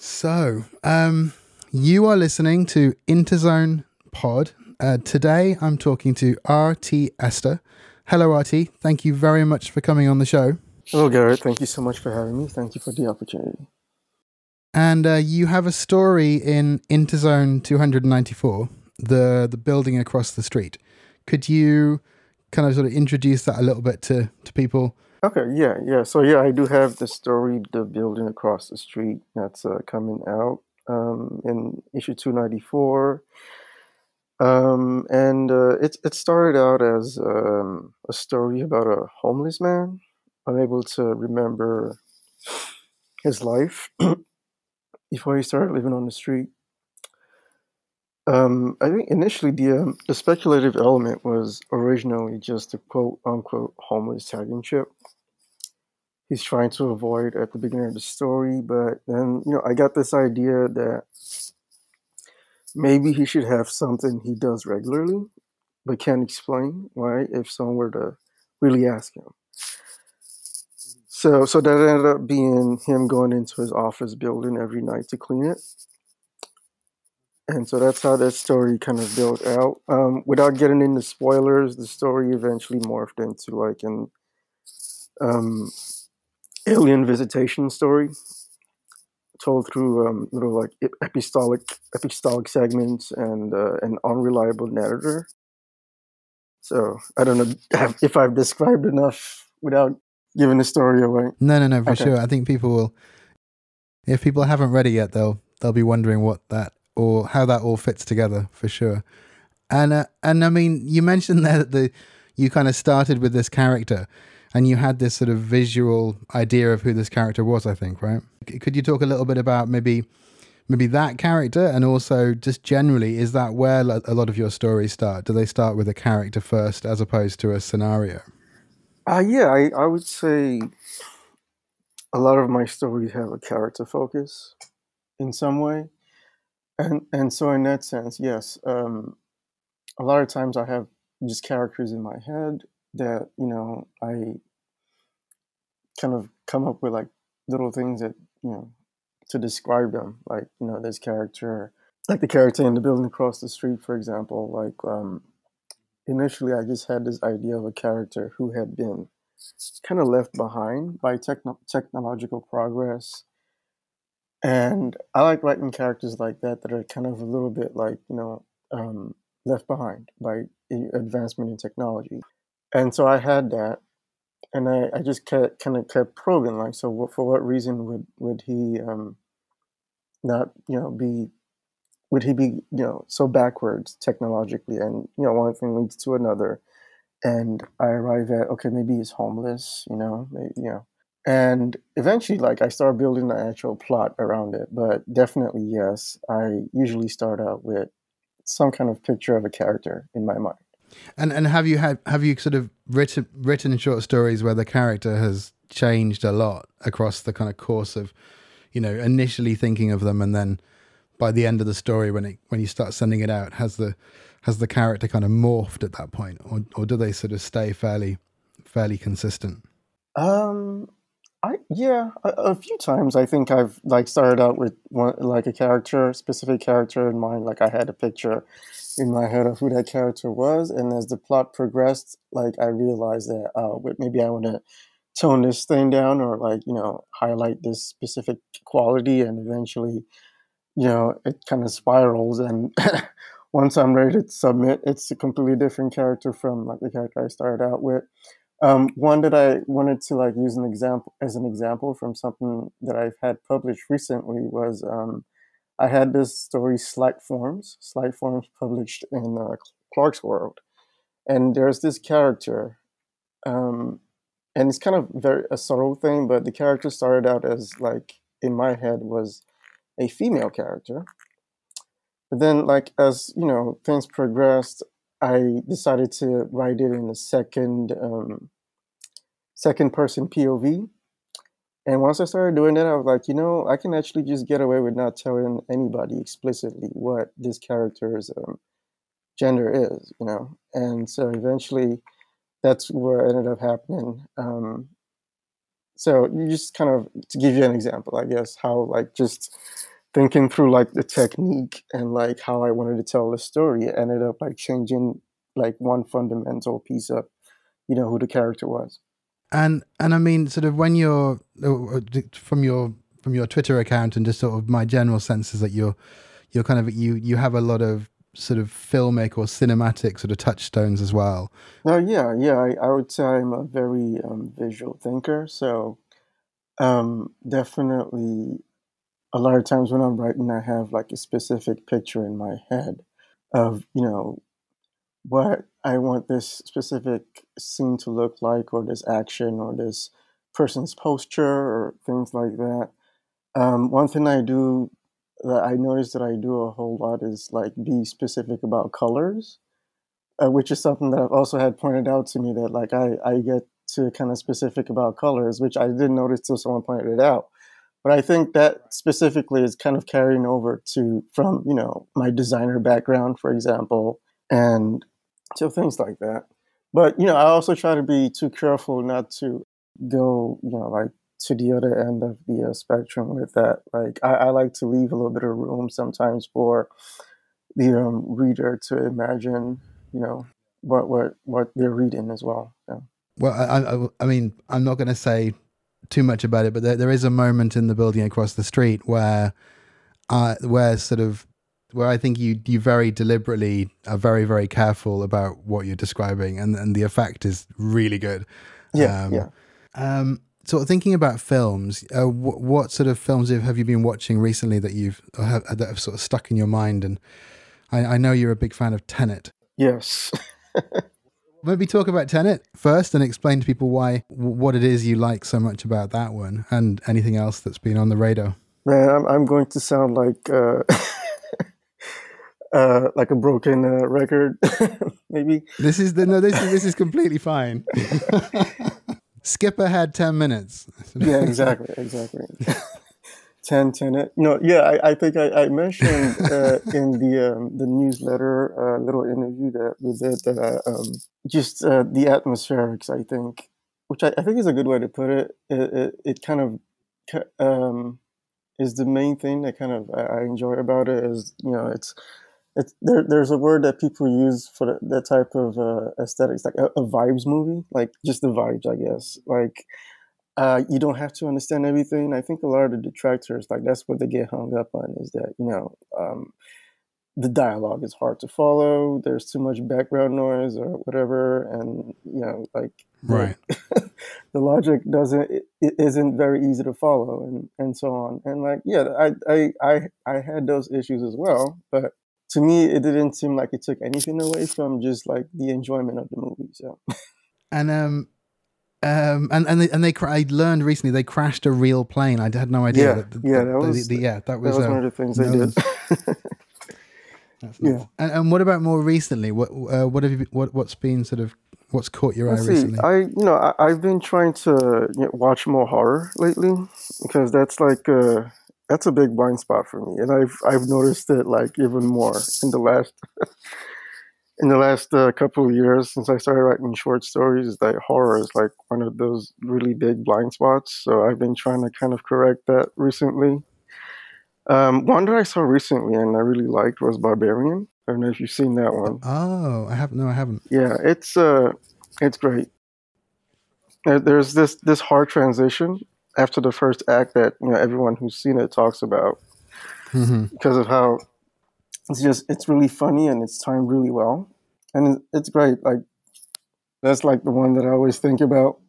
So, um, you are listening to Interzone Pod. Uh, today, I'm talking to RT Ester. Hello, RT. Thank you very much for coming on the show. Hello, Garrett. Thank you so much for having me. Thank you for the opportunity. And uh, you have a story in Interzone 294, the the building across the street. Could you kind of sort of introduce that a little bit to to people? Okay, yeah, yeah. So yeah, I do have the story, the building across the street that's uh, coming out um, in issue 294. Um, and uh, it it started out as um, a story about a homeless man unable to remember his life before he started living on the street. Um, I think initially the um, the speculative element was originally just a quote unquote homeless tagging chip. He's trying to avoid at the beginning of the story, but then you know I got this idea that maybe he should have something he does regularly, but can't explain why if someone were to really ask him. So so that ended up being him going into his office building every night to clean it. And so that's how that story kind of built out. Um, without getting into spoilers, the story eventually morphed into like an um, alien visitation story told through um, little like epistolic epistolic segments and uh, an unreliable narrator. So I don't know if I've described enough without giving the story away. No, no, no, for okay. sure. I think people will. If people haven't read it yet, they'll they'll be wondering what that or how that all fits together for sure. And uh, and I mean, you mentioned there that the you kind of started with this character, and you had this sort of visual idea of who this character was. I think, right? Could you talk a little bit about maybe maybe that character, and also just generally, is that where a lot of your stories start? Do they start with a character first, as opposed to a scenario? Uh, yeah, I, I would say a lot of my stories have a character focus in some way and and so in that sense, yes, um, a lot of times I have just characters in my head that you know I kind of come up with like little things that you know to describe them, like you know this character, like the character in the building across the street, for example. Like um, initially, I just had this idea of a character who had been kind of left behind by techno- technological progress and I like writing characters like that that are kind of a little bit like, you know, um, left behind by advancement in technology. And so I had that. And I, I just kept, kind of kept probing, like, so what, for what reason would, would he um, not, you know, be, would he be, you know, so backwards technologically? And, you know, one thing leads to another. And I arrive at, okay, maybe he's homeless, you know, maybe, you know, and eventually like i start building the actual plot around it but definitely yes i usually start out with some kind of picture of a character in my mind and and have you had have you sort of written written short stories where the character has changed a lot across the kind of course of you know initially thinking of them and then by the end of the story when it when you start sending it out has the has the character kind of morphed at that point or or do they sort of stay fairly fairly consistent? Um I yeah, a, a few times I think I've like started out with one like a character, specific character in mind. Like I had a picture in my head of who that character was, and as the plot progressed, like I realized that uh, maybe I want to tone this thing down or like you know highlight this specific quality, and eventually, you know, it kind of spirals. And once I'm ready to submit, it's a completely different character from like the character I started out with. Um, one that I wanted to like use an example as an example from something that I've had published recently was um, I had this story Slight Forms, Slight Forms published in uh, Clarkesworld, and there's this character, um, and it's kind of very a subtle thing, but the character started out as like in my head was a female character, but then like as you know things progressed, I decided to write it in a second um, second person POV. And once I started doing that, I was like, you know, I can actually just get away with not telling anybody explicitly what this character's um, gender is, you know. And so eventually, that's where it ended up happening. Um, So you just kind of to give you an example, I guess, how like just thinking through like the technique and like how I wanted to tell the story, ended up like changing like one fundamental piece of, you know, who the character was. And and I mean, sort of when you're uh, from your from your Twitter account and just sort of my general sense is that you're you're kind of you you have a lot of sort of filmic or cinematic sort of touchstones as well. Oh yeah, yeah. I, I would say I'm a very um, visual thinker, so um, definitely a lot of times when I'm writing, I have like a specific picture in my head of you know what I want this specific scene to look like, or this action, or this person's posture, or things like that. Um, one thing I do that I notice that I do a whole lot is like be specific about colors, uh, which is something that I've also had pointed out to me that like I, I get to kind of specific about colors, which I didn't notice till someone pointed it out. But I think that specifically is kind of carrying over to from you know my designer background, for example, and so things like that. But you know, I also try to be too careful not to go you know like to the other end of the uh, spectrum with that. Like I, I, like to leave a little bit of room sometimes for the um, reader to imagine, you know, what what what they're reading as well. Yeah. Well, I, I, I mean, I'm not going to say too much about it, but there, there is a moment in the building across the street where, uh, where sort of, where I think you you very deliberately are very very careful about what you're describing, and and the effect is really good. Yeah, um, yeah. Um, sort of thinking about films, uh, w- what sort of films have you been watching recently that you've have, that have sort of stuck in your mind? And I, I know you're a big fan of Tenet. Yes. Maybe talk about Tenet first and explain to people why what it is you like so much about that one and anything else that's been on the radar. Man, I'm, I'm going to sound like uh, uh, like a broken uh, record, maybe. This is the, no. This is this is completely fine. Skipper had 10 minutes. yeah, exactly, exactly. 10, 10. You know, yeah, I, I think I, I mentioned uh, in the um, the newsletter uh, little interview that we did that uh, um, just uh, the atmospherics, I think, which I, I, think is a good way to put it. It, it, it kind of um, is the main thing that kind of I enjoy about it is, you know, it's there, there's a word that people use for that, that type of uh, aesthetics, like a, a, vibes movie, like just the vibes, I guess. Like uh, you don't have to understand everything. I think a lot of the detractors, like that's what they get hung up on, is that you know um, the dialogue is hard to follow. There's too much background noise or whatever, and you know, like right, the logic doesn't it, it isn't very easy to follow, and and so on. And like, yeah, I I I I had those issues as well, but to me, it didn't seem like it took anything away from just like the enjoyment of the movie. So, and um, um, and and they, and they I learned recently they crashed a real plane. I had no idea. Yeah, that, the, yeah, that the, was the, yeah, that was, that was uh, one of the things they did. That's nice. Yeah, and, and what about more recently? What uh, what have you what what's been sort of what's caught your Let's eye see. recently? I you know I, have been trying to you know, watch more horror lately because that's like uh, that's a big blind spot for me, and I've I've noticed it like even more in the last in the last uh, couple of years since I started writing short stories. That horror is like one of those really big blind spots. So I've been trying to kind of correct that recently. Um, one that I saw recently and I really liked was Barbarian. I don't know if you've seen that one. Oh, I haven't. No, I haven't. Yeah, it's uh, it's great. There's this this hard transition after the first act that you know everyone who's seen it talks about. Mm-hmm. because of how it's just it's really funny and it's timed really well. And it's great. Like that's like the one that i always think about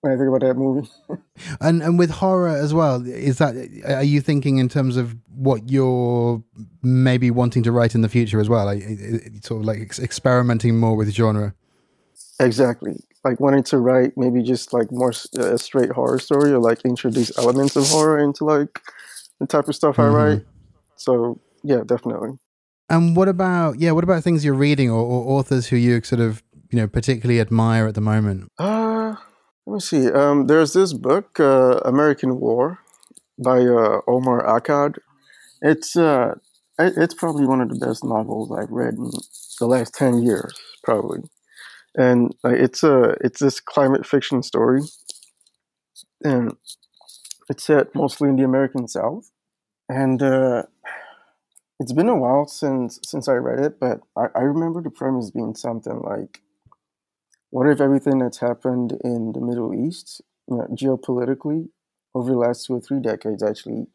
when i think about that movie. And and with horror as well is that are you thinking in terms of what you're maybe wanting to write in the future as well? Like sort of like experimenting more with genre? Exactly like wanting to write maybe just like more a straight horror story or like introduce elements of horror into like the type of stuff mm-hmm. I write. So yeah, definitely. And what about yeah? What about things you're reading or, or authors who you sort of you know particularly admire at the moment? Uh, let me see. Um, there's this book, uh, American War, by uh, Omar Akkad. It's uh, it's probably one of the best novels I've read in the last ten years, probably and uh, it's a it's this climate fiction story and it's set mostly in the American South. And uh, it's been a while since since I read it, but I, I remember the premise being something like, "What if everything that's happened in the Middle East, you know, geopolitically, over the last two or three decades, actually,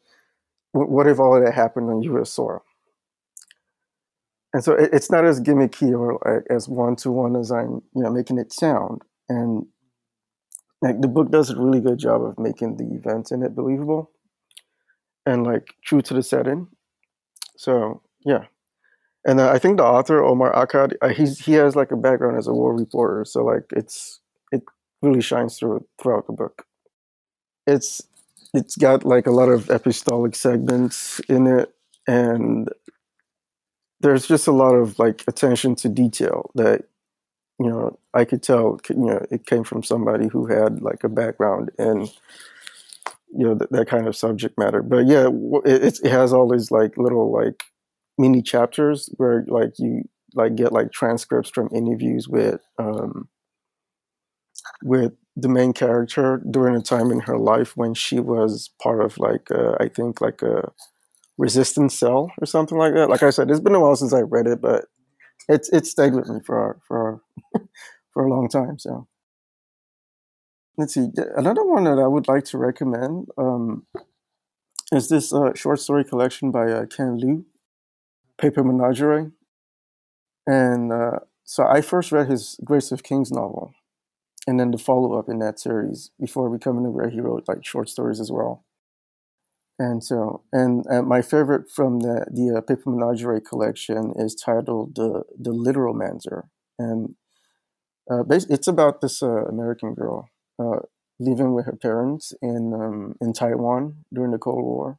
what, what if all of that happened on U.S. soil?" And so it, it's not as gimmicky or like, as one to one as I'm, you know, making it sound. And like the book does a really good job of making the events in it believable and like true to the setting so yeah, and uh, I think the author Omar Akkad, uh, he's he has like a background as a war reporter, so like it's it really shines through throughout the book. It's it's got like a lot of epistolic segments in it, and there's just a lot of like attention to detail that you know I could tell you know it came from somebody who had like a background in you know that, that kind of subject matter. But yeah it, it has all these like little like mini chapters where like you like get like transcripts from interviews with um with the main character during a time in her life when she was part of like uh, I think like a resistance cell or something like that. Like I said, it's been a while since I read it, but it's it stayed with me for for for a long time. So Let's see. Another one that I would like to recommend um, is this uh, short story collection by uh, Ken Liu, Paper Menagerie. And uh, so I first read his Grace of Kings novel, and then the follow up in that series before becoming aware he wrote like short stories as well. And so, and uh, my favorite from the the uh, Paper Menagerie collection is titled "the the Literomancer," and uh, it's about this uh, American girl uh, living with her parents in um, in Taiwan during the Cold War.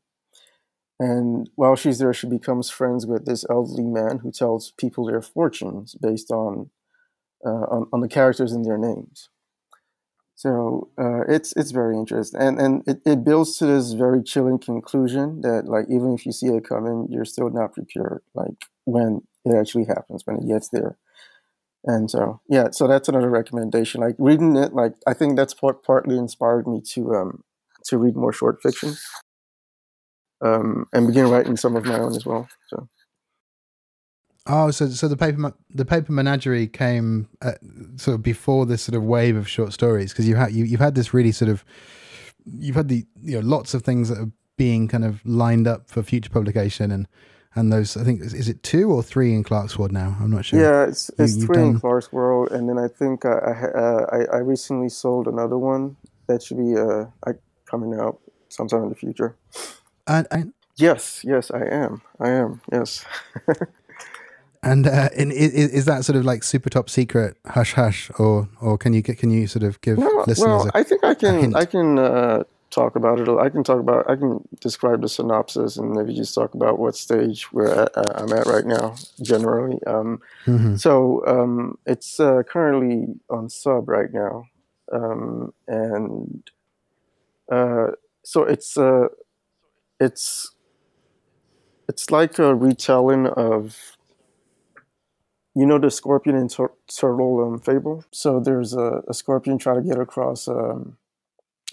And while she's there, she becomes friends with this elderly man who tells people their fortunes based on uh, on, on, the characters in their names. So uh, it's it's very interesting, and and it, it builds to this very chilling conclusion that like even if you see it coming, you're still not prepared. Like when it actually happens, when it gets there, and so yeah so that's another recommendation. Like reading it like i think that's what partly inspired me to um to read more short fiction um and begin writing some of my own as well so oh so so the paper the paper menagerie came at, sort of before this sort of wave of short stories because you had you, you've had this really sort of you've had the you know lots of things that are being kind of lined up for future publication and and those I think is it two or three in Clark's Clarkesworld now? I'm not sure. Yeah, it's it's you, three done... in Clarkesworld, and then I think I uh, I, I recently sold another one that should be uh coming out sometime in the future. And, and yes, yes, I am. I am. Yes. and uh, and is, is that sort of like super top secret hush hush, or or can you can you sort of give no, listeners? Well, a, I think I can I can uh, talk about it. I can talk about. I can describe the synopsis and maybe just talk about what stage we're at, uh, I'm at right now. Generally, um, mm-hmm. so um, it's uh, currently on sub right now, um, and uh, so it's uh, it's it's like a retelling of you know the scorpion and tur- turtle um, fable. So there's a, a, scorpion trying to get across. Um,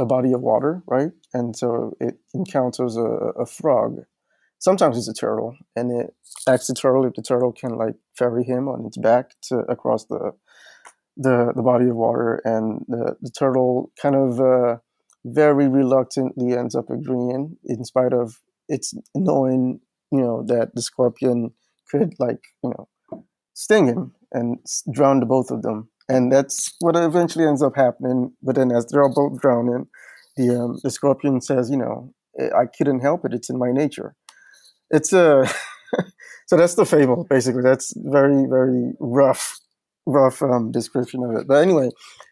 a body of water, right? And so it encounters a, a frog. Sometimes it's a turtle, and it asks the turtle if the turtle can like ferry him on its back to across the the, the body of water, and the, the turtle kind of uh, very reluctantly ends up agreeing, in spite of its knowing, you know, that the scorpion could like you know sting him and drown the both of them and that's what eventually ends up happening. But then, as they're both drowning, the um, the scorpion says, "You know, I couldn't help it. It's in my nature." It's a so that's the fable, basically. That's very very rough rough um, description of it. But anyway,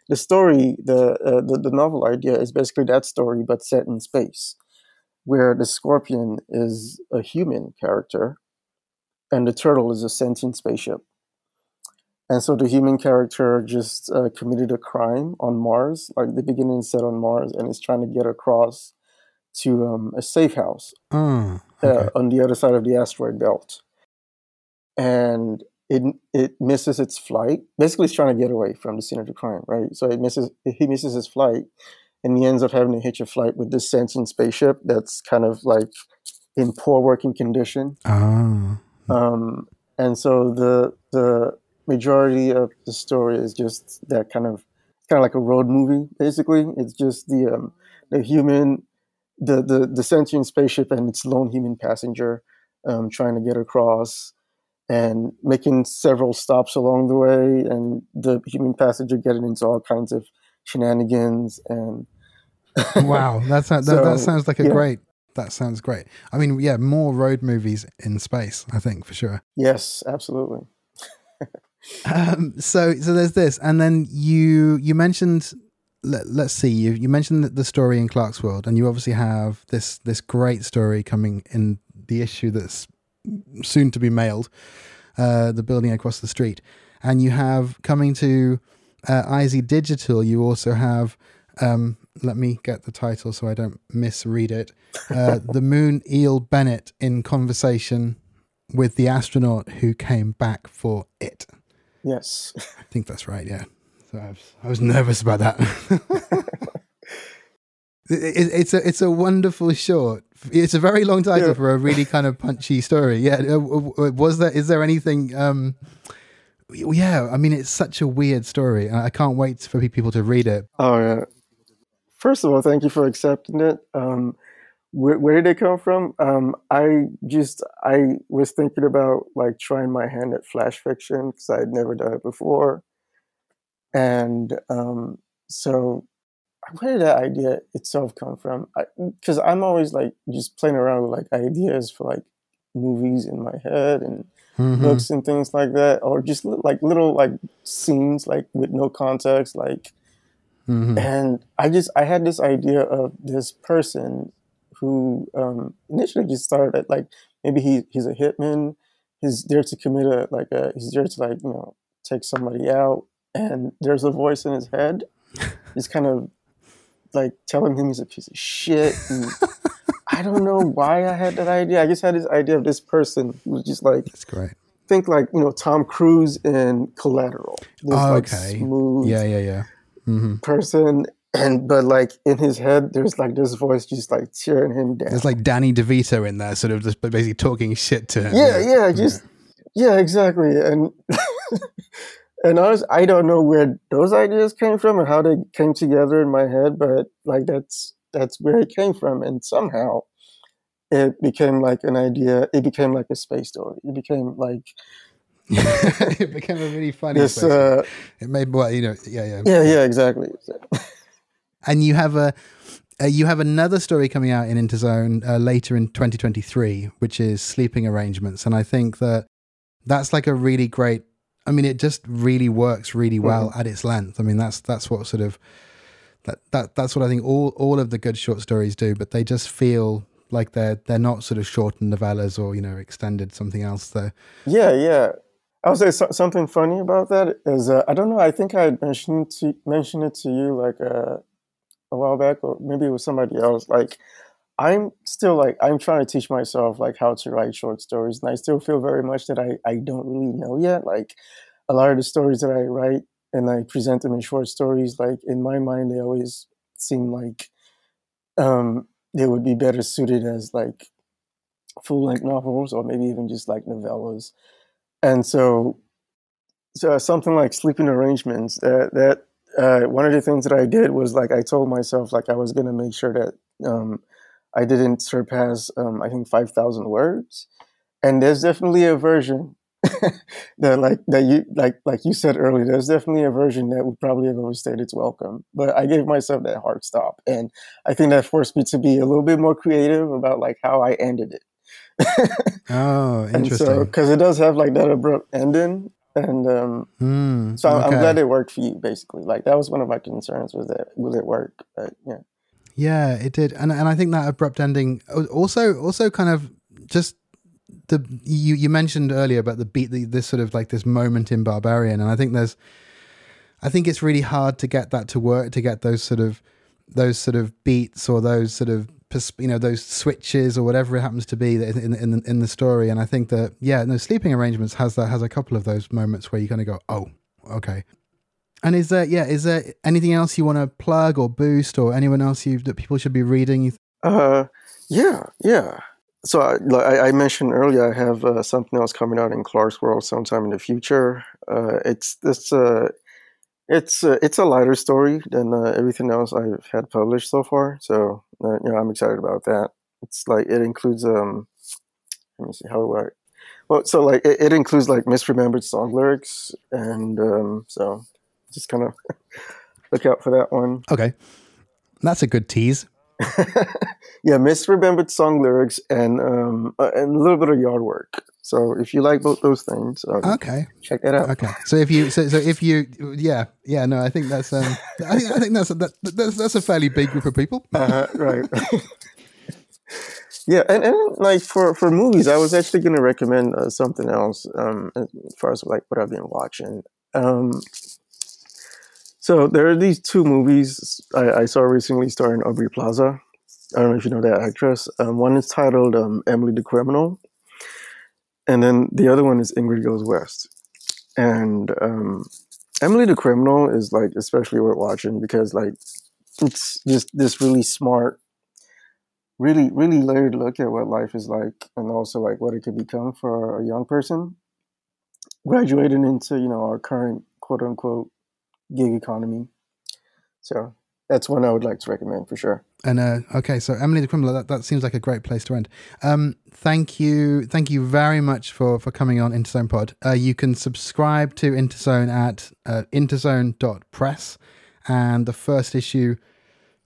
the story, the, uh, the the novel idea is basically that story, but set in space, where the scorpion is a human character, and the turtle is a sentient spaceship. And so the human character just uh, committed a crime on Mars. Like the beginning set on Mars, and is trying to get across to um, a safe house mm, okay. uh, on the other side of the asteroid belt. And it it misses its flight. Basically, it's trying to get away from the scene of the crime, right? So it misses he misses his flight, and he ends up having to hitch a flight with this sentient spaceship that's kind of like in poor working condition. Ah. Um, and so the the majority of the story is just that kind of kind of like a road movie. Basically, it's just the um, the human, the, the the sentient spaceship and its lone human passenger um, trying to get across and making several stops along the way, and the human passenger getting into all kinds of shenanigans and. wow, that's that, So, that sounds like a yeah. great. That sounds great. I mean, yeah, more road movies in space. I think for sure. yes, absolutely. Um, so so there's this, and then you you mentioned. Let, let's see. You you mentioned the- the story in Clarkesworld, and you obviously have this this great story coming in the issue that's soon to be mailed, uh, the building across the street, and you have coming to uh, IZ Digital. You also have. Um, let me get the title so I don't misread it. Uh, the Moon Eel Bennett in conversation with the astronaut who came back for it. Yes. I think that's right. Yeah. So I was, I was nervous about that. it, it- it's a it's a wonderful short. It's a very long title Yeah. for a really kind of punchy story. Yeah. uh, Was there? Is there anything? Um, yeah. I mean, it's such a weird story. I can't wait for people to read it. Oh yeah. First of all, thank you for accepting it. Um, where, where did it come from? Um, I just I was thinking about like trying my hand at flash fiction because I had never done it before, and um, so where did that idea itself come from? Because I'm always like just playing around with like ideas for like movies in my head and Mhm. books and things like that, or just like little like scenes like with no context, like Mhm. and I just I had this idea of this person who um, initially just started at like maybe he he's a hitman, he's there to commit a like a he's there to like you know take somebody out, and there's a voice in his head, just kind of like telling him he's a piece of shit. And I don't know why I had that idea. I just had this idea of this person who was just like That's great. think like you know Tom Cruise in Collateral. This Oh, like okay. smooth Yeah. Yeah. Yeah. hmm person and but like in his head there's like this voice just like tearing him down It's like Danny DeVito in there, sort of just basically talking shit to him. yeah yeah just yeah exactly and and I was I don't know where those ideas came from and how they came together in my head but like that's that's where it came from and somehow it became like an idea it became like a space story it became like it became a really funny. this uh it made well, you know, yeah, yeah. yeah yeah exactly And you have a. Uh, you have another story coming out in Interzone uh, later in 2023, which is sleeping arrangements, and I think that that's like a really great. I mean, it just really works really well at its length. I mean, that's that's what sort of that that that's what I think all all of the good short stories do, but they just feel like they're they're not sort of shortened novellas or you know extended something else. There, Yeah, yeah. I'll say so- something funny about that is uh, I don't know. I think I mentioned to mentioned it to you like uh, a while back, or maybe it was somebody else. Like I'm still like I'm trying to teach myself like how to write short stories, and I still feel very much that I I don't really know yet. Like a lot of the stories that I write and I present them in short stories, like in my mind, they always seem like um, they would be better suited as like full length novels or maybe even just like novellas and so, so something like sleeping arrangements that that uh, one of the things that I did was like I told myself like I was gonna make sure that um, I didn't surpass um, I think five thousand words, and there's definitely a version that like that you like like you said earlier. There's definitely a version that would probably have overstayed its welcome, but I gave myself that hard stop, and I think that forced me to be a little bit more creative about like how I ended it. oh, And so, interesting. because it does have like that abrupt ending, and um, Hmm, so I'm, I'm glad it worked for you. Basically, like that was one of my concerns was that will it work? But yeah, Yeah, it did, and and I think that abrupt ending also also kind of just the you you mentioned earlier about the beat the, this sort of like this moment in Barbarian, and I think there's I think it's really hard to get that to work to get those sort of those sort of beats or those sort of you know those switches or whatever it happens to be in in the, in the story, and I think that yeah, no sleeping arrangements has that has a couple of those moments where you kind of go oh okay. And is there yeah is there anything else you want to plug or boost or anyone else you that people should be reading? Uh, yeah, yeah. So I, like I mentioned earlier, I have uh, something else coming out in Clarkesworld sometime in the future. Uh, it's this. Uh, it's uh, it's a lighter story than uh, everything else I've had published so far. So uh, you know, I'm excited about that. It's like it includes um, let me see how do I. Well, so like it, it includes like misremembered song lyrics, and um, so just kind of look out for that one. Okay, that's a good tease. yeah, misremembered song lyrics and um, uh, and a little bit of yard work. So if you like both those things, um, Okay, check that out. okay. So if you so, so if you yeah yeah no I think that's um I think I think that's a, that, that's that's a fairly big group of people. Uh-huh, right. yeah, and, and like for for movies, I was actually going to recommend uh, something else um, as far as like what I've been watching. Um, so there are these two movies I, I saw recently starring Aubrey Plaza. I don't know if you know that actress. Um, one is titled um, Emily the Criminal, and then the other one is Ingrid Goes West. And um, Emily the Criminal is like especially worth watching because like it's just this really smart, really really layered look at what life is like, and also like what it could become for a young person graduating into you know our current quote unquote gig economy. So that's one I would like to recommend for sure. And uh, okay, so Emily the Criminal, that, that seems like a great place to end. Um, thank you, thank you very much for for coming on Interzone Pod. Uh, you can subscribe to Interzone at uh, interzone.press, and the first issue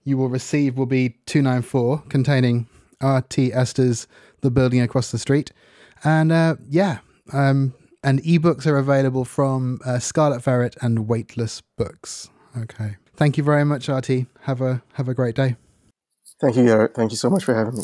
you will receive will be two nine four, containing R.T. Ester's "The Building Across the Street," and uh, yeah, um, and ebooks are available from uh, Scarlet Ferret and Weightless Books. Okay, thank you very much, RT. Have a have a great day. Thank you, Garrett. Thank you so much for having me.